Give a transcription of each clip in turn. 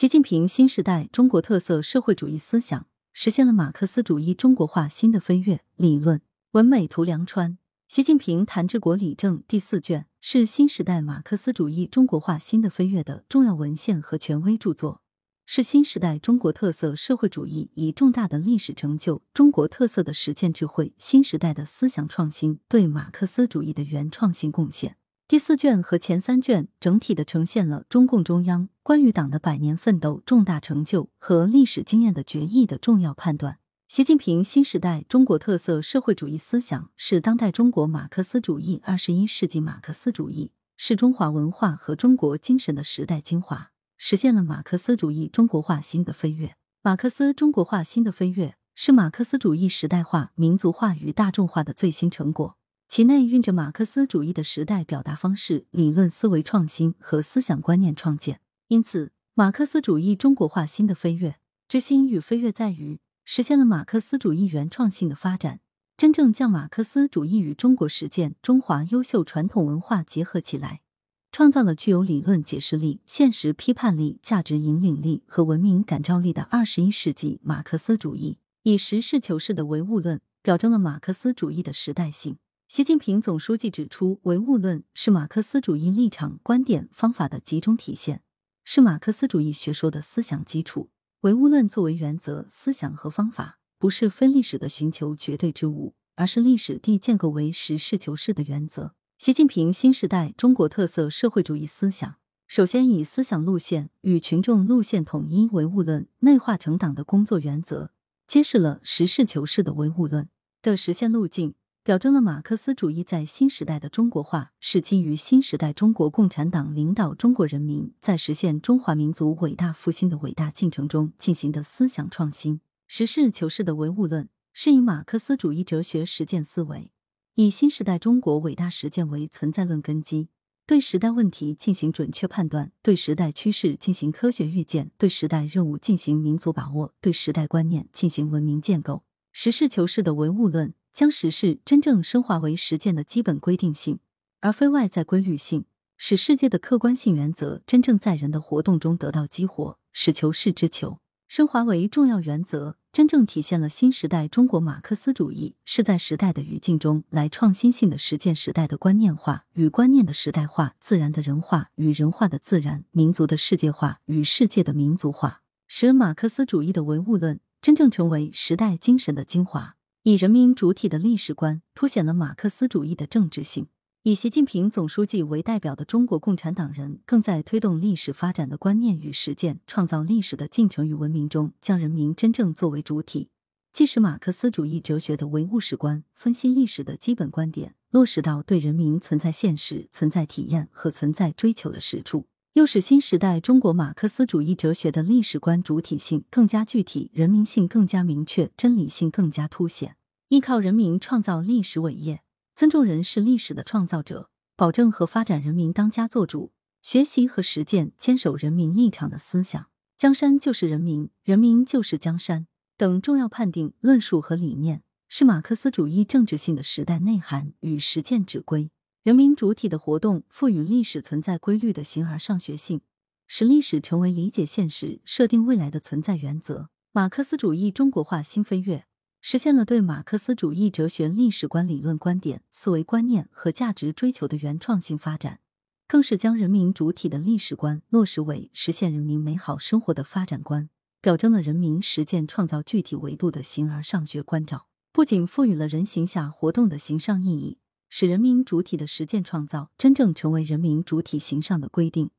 习近平新时代中国特色社会主义思想实现了马克思主义中国化新的飞跃。理论文美图梁川，习近平谈治国理政第四卷是新时代马克思主义中国化新的飞跃的重要文献和权威著作。是新时代中国特色社会主义以重大的历史成就、中国特色的实践智慧、新时代的思想创新对马克思主义的原创性贡献。第四卷和前三卷整体的呈现了中共中央关于党的百年奋斗重大成就和历史经验的决议的重要判断。习近平新时代中国特色社会主义思想是当代中国马克思主义、二十一世纪马克思主义，是中华文化和中国精神的时代精华。实现了马克思主义中国化新的飞跃。马克思中国化新的飞跃是马克思主义时代化、民族化与大众化的最新成果，其内蕴着马克思主义的时代表达方式、理论思维创新和思想观念创建。因此，马克思主义中国化新的飞跃之新与飞跃在于实现了马克思主义原创性的发展，真正将马克思主义与中国实践、中华优秀传统文化结合起来。创造了具有理论解释力、现实批判力、价值引领力和文明感召力的二十一世纪马克思主义。以实事求是的唯物论表征了马克思主义的时代性。习近平总书记指出，唯物论是马克思主义立场、观点、方法的集中体现，是马克思主义学说的思想基础。唯物论作为原则、思想和方法，不是非历史的寻求绝对之物，而是历史地建构为实事求是的原则。习近平新时代中国特色社会主义思想，首先以思想路线与群众路线统一唯物论内化成党的工作原则，揭示了实事求是的唯物论的实现路径，表征了马克思主义在新时代的中国化是基于新时代中国共产党领导中国人民在实现中华民族伟大复兴的伟大进程中进行的思想创新。实事求是的唯物论是以马克思主义哲学实践思维。以新时代中国伟大实践为存在论根基，对时代问题进行准确判断，对时代趋势进行科学预见，对时代任务进行民族把握，对时代观念进行文明建构。实事求是的唯物论，将实事真正升华为实践的基本规定性，而非外在规律性，使世界的客观性原则真正在人的活动中得到激活，使求是之求升华为重要原则。真正体现了新时代中国马克思主义是在时代的语境中来创新性的实践时代的观念化与观念的时代化、自然的人化与人化的自然、民族的世界化与世界的民族化，使马克思主义的唯物论真正成为时代精神的精华。以人民主体的历史观凸显了马克思主义的政治性。以习近平总书记为代表的中国共产党人，更在推动历史发展的观念与实践、创造历史的进程与文明中，将人民真正作为主体，既是马克思主义哲学的唯物史观，分析历史的基本观点，落实到对人民存在现实、存在体验和存在追求的实处，又使新时代中国马克思主义哲学的历史观主体性更加具体，人民性更加明确，真理性更加凸显，依靠人民创造历史伟业。尊重人是历史的创造者，保证和发展人民当家作主，学习和实践坚守人民立场的思想。江山就是人民，人民就是江山等重要判定、论述和理念，是马克思主义政治性的时代内涵与实践指规。人民主体的活动赋予历史存在规律的形而上学性，使历史成为理解现实、设定未来的存在原则。马克思主义中国化新飞跃。实现了对马克思主义哲学历史观、理论观点、思维观念和价值追求的原创性发展，更是将人民主体的历史观落实为实现人民美好生活的发展观，表征了人民实践创造具体维度的形而上学关照。不仅赋予了人形下活动的形上意义，使人民主体的实践创造真正成为人民主体形上的规定，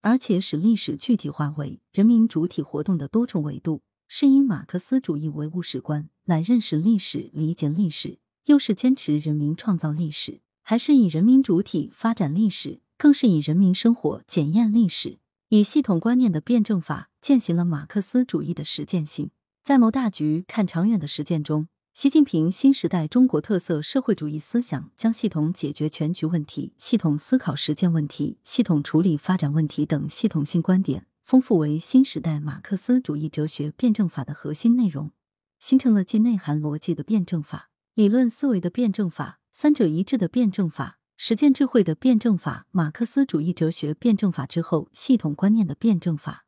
而且使历史具体化为人民主体活动的多重维度。是以马克思主义唯物史观来认识历史、理解历史，又是坚持人民创造历史，还是以人民主体发展历史，更是以人民生活检验历史，以系统观念的辩证法践行了马克思主义的实践性。在谋大局、看长远的实践中，习近平新时代中国特色社会主义思想将系统解决全局问题、系统思考实践问题、系统处理发展问题等系统性观点。丰富为新时代马克思主义哲学辩证法的核心内容，形成了既内涵逻辑的辩证法、理论思维的辩证法、三者一致的辩证法、实践智慧的辩证法、马克思主义哲学辩证法之后系统观念的辩证法，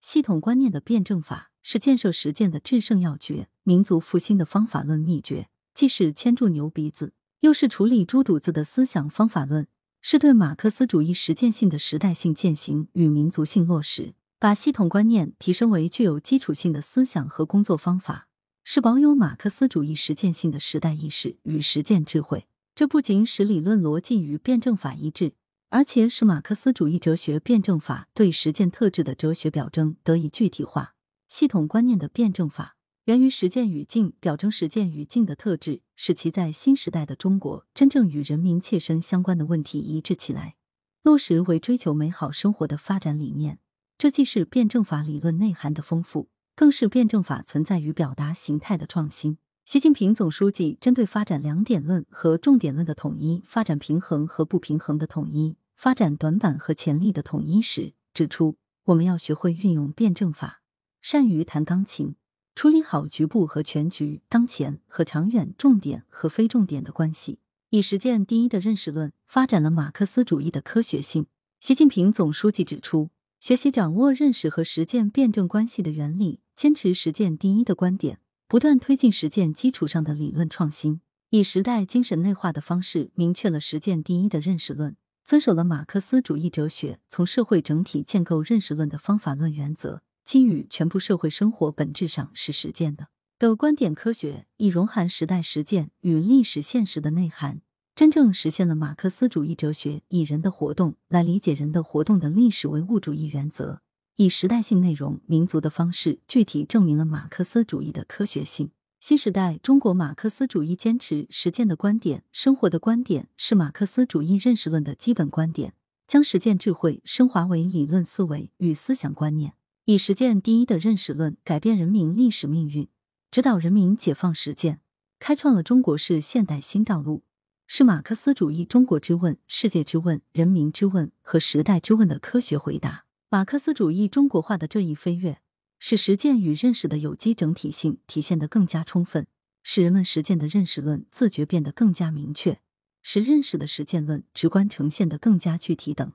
系统观念的辩证法是建设实践的制胜要诀，民族复兴的方法论秘诀，既是牵住牛鼻子，又是处理猪肚子的思想方法论，是对马克思主义实践性的时代性践行与民族性落实，把系统观念提升为具有基础性的思想和工作方法，是保有马克思主义实践性的时代意识与实践智慧。这不仅使理论逻辑与辩证法一致。而且使马克思主义哲学辩证法对实践特质的哲学表征得以具体化。系统观念的辩证法源于实践语境，表征实践语境的特质，使其在新时代的中国真正与人民切身相关的问题一致起来，落实为追求美好生活的发展理念。这既是辩证法理论内涵的丰富，更是辩证法存在于表达形态的创新。习近平总书记针对发展两点论和重点论的统一，发展平衡和不平衡的统一。发展短板和潜力的统一时，指出我们要学会运用辩证法，善于弹钢琴，处理好局部和全局、当前和长远、重点和非重点的关系，以实践第一的认识论发展了马克思主义的科学性。习近平总书记指出，学习掌握认识和实践辩证关系的原理，坚持实践第一的观点，不断推进实践基础上的理论创新，以时代精神内化的方式，明确了实践第一的认识论。遵守了马克思主义哲学从社会整体建构认识论的方法论原则，基于全部社会生活本质上是实践的的观点科学，以融含时代实践与历史现实的内涵，真正实现了马克思主义哲学以人的活动来理解人的活动的历史唯物主义原则，以时代性内容、民族的方式，具体证明了马克思主义的科学性。新时代中国马克思主义坚持实践的观点、生活的观点，是马克思主义认识论的基本观点。将实践智慧升华为理论思维与思想观念，以实践第一的认识论改变人民历史命运，指导人民解放实践，开创了中国式现代新道路，是马克思主义中国之问、世界之问、人民之问和时代之问的科学回答。马克思主义中国化的这一飞跃。使实践与认识的有机整体性体现得更加充分，使人们实践的认识论自觉变得更加明确，使认识的实践论直观呈现得更加具体等，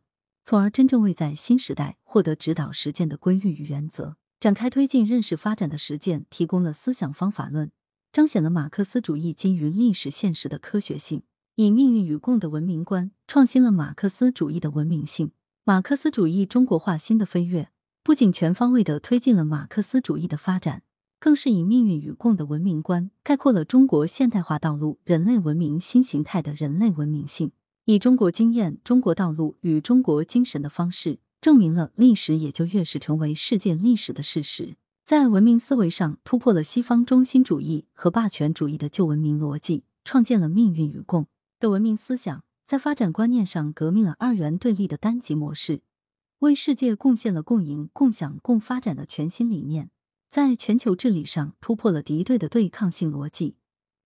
从而真正为在新时代获得指导实践的规律与原则，展开推进认识发展的实践提供了思想方法论，彰显了马克思主义基于历史现实的科学性，以命运与共的文明观创新了马克思主义的文明性。马克思主义中国化新的飞跃。不仅全方位的推进了马克思主义的发展，更是以命运与共的文明观概括了中国现代化道路、人类文明新形态的人类文明性，以中国经验、中国道路与中国精神的方式，证明了历史也就越是成为世界历史的事实。在文明思维上突破了西方中心主义和霸权主义的旧文明逻辑，创建了命运与共的文明思想。在发展观念上革命了二元对立的单极模式。为世界贡献了共赢、共享、共发展的全新理念，在全球治理上突破了敌对的对抗性逻辑，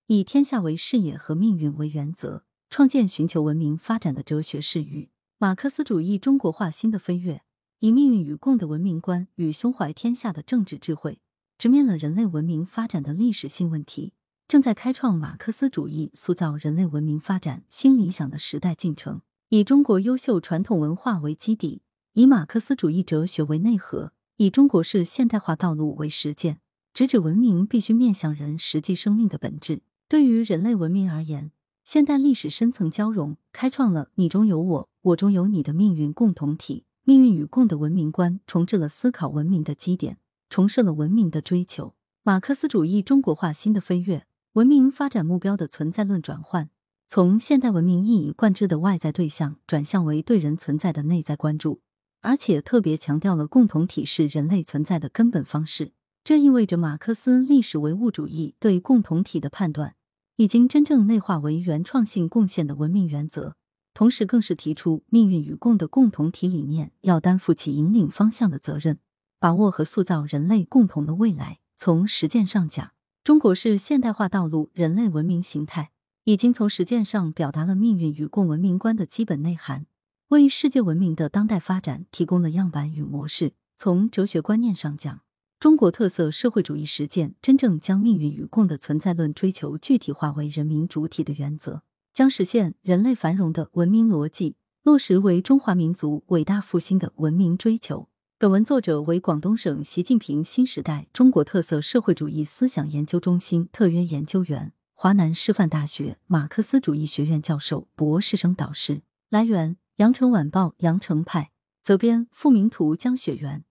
以天下为视野和命运为原则，创建寻求文明发展的哲学视域。马克思主义中国化新的飞跃，以命运与共的文明观与胸怀天下的政治智慧，直面了人类文明发展的历史性问题，正在开创马克思主义塑造人类文明发展新理想的时代进程。以中国优秀传统文化为基底。以马克思主义哲学为内核，以中国式现代化道路为实践，直指文明必须面向人实际生命的本质。对于人类文明而言，现代历史深层交融，开创了你中有我，我中有你的命运共同体、命运与共的文明观，重置了思考文明的基点，重设了文明的追求。马克思主义中国化新的飞跃，文明发展目标的存在论转换，从现代文明一以贯之的外在对象，转向为对人存在的内在关注。而且特别强调了共同体是人类存在的根本方式，这意味着马克思历史唯物主义对共同体的判断已经真正内化为原创性贡献的文明原则，同时更是提出命运与共的共同体理念要担负起引领方向的责任，把握和塑造人类共同的未来。从实践上讲，中国式现代化道路人类文明形态已经从实践上表达了命运与共文明观的基本内涵。为世界文明的当代发展提供了样板与模式。从哲学观念上讲，中国特色社会主义实践真正将命运与共的存在论追求具体化为人民主体的原则，将实现人类繁荣的文明逻辑落实为中华民族伟大复兴的文明追求。本文作者为广东省习近平新时代中国特色社会主义思想研究中心特约研究员，华南师范大学马克思主义学院教授、博士生导师。来源：羊城晚报羊城派，责编：付明图，江雪源。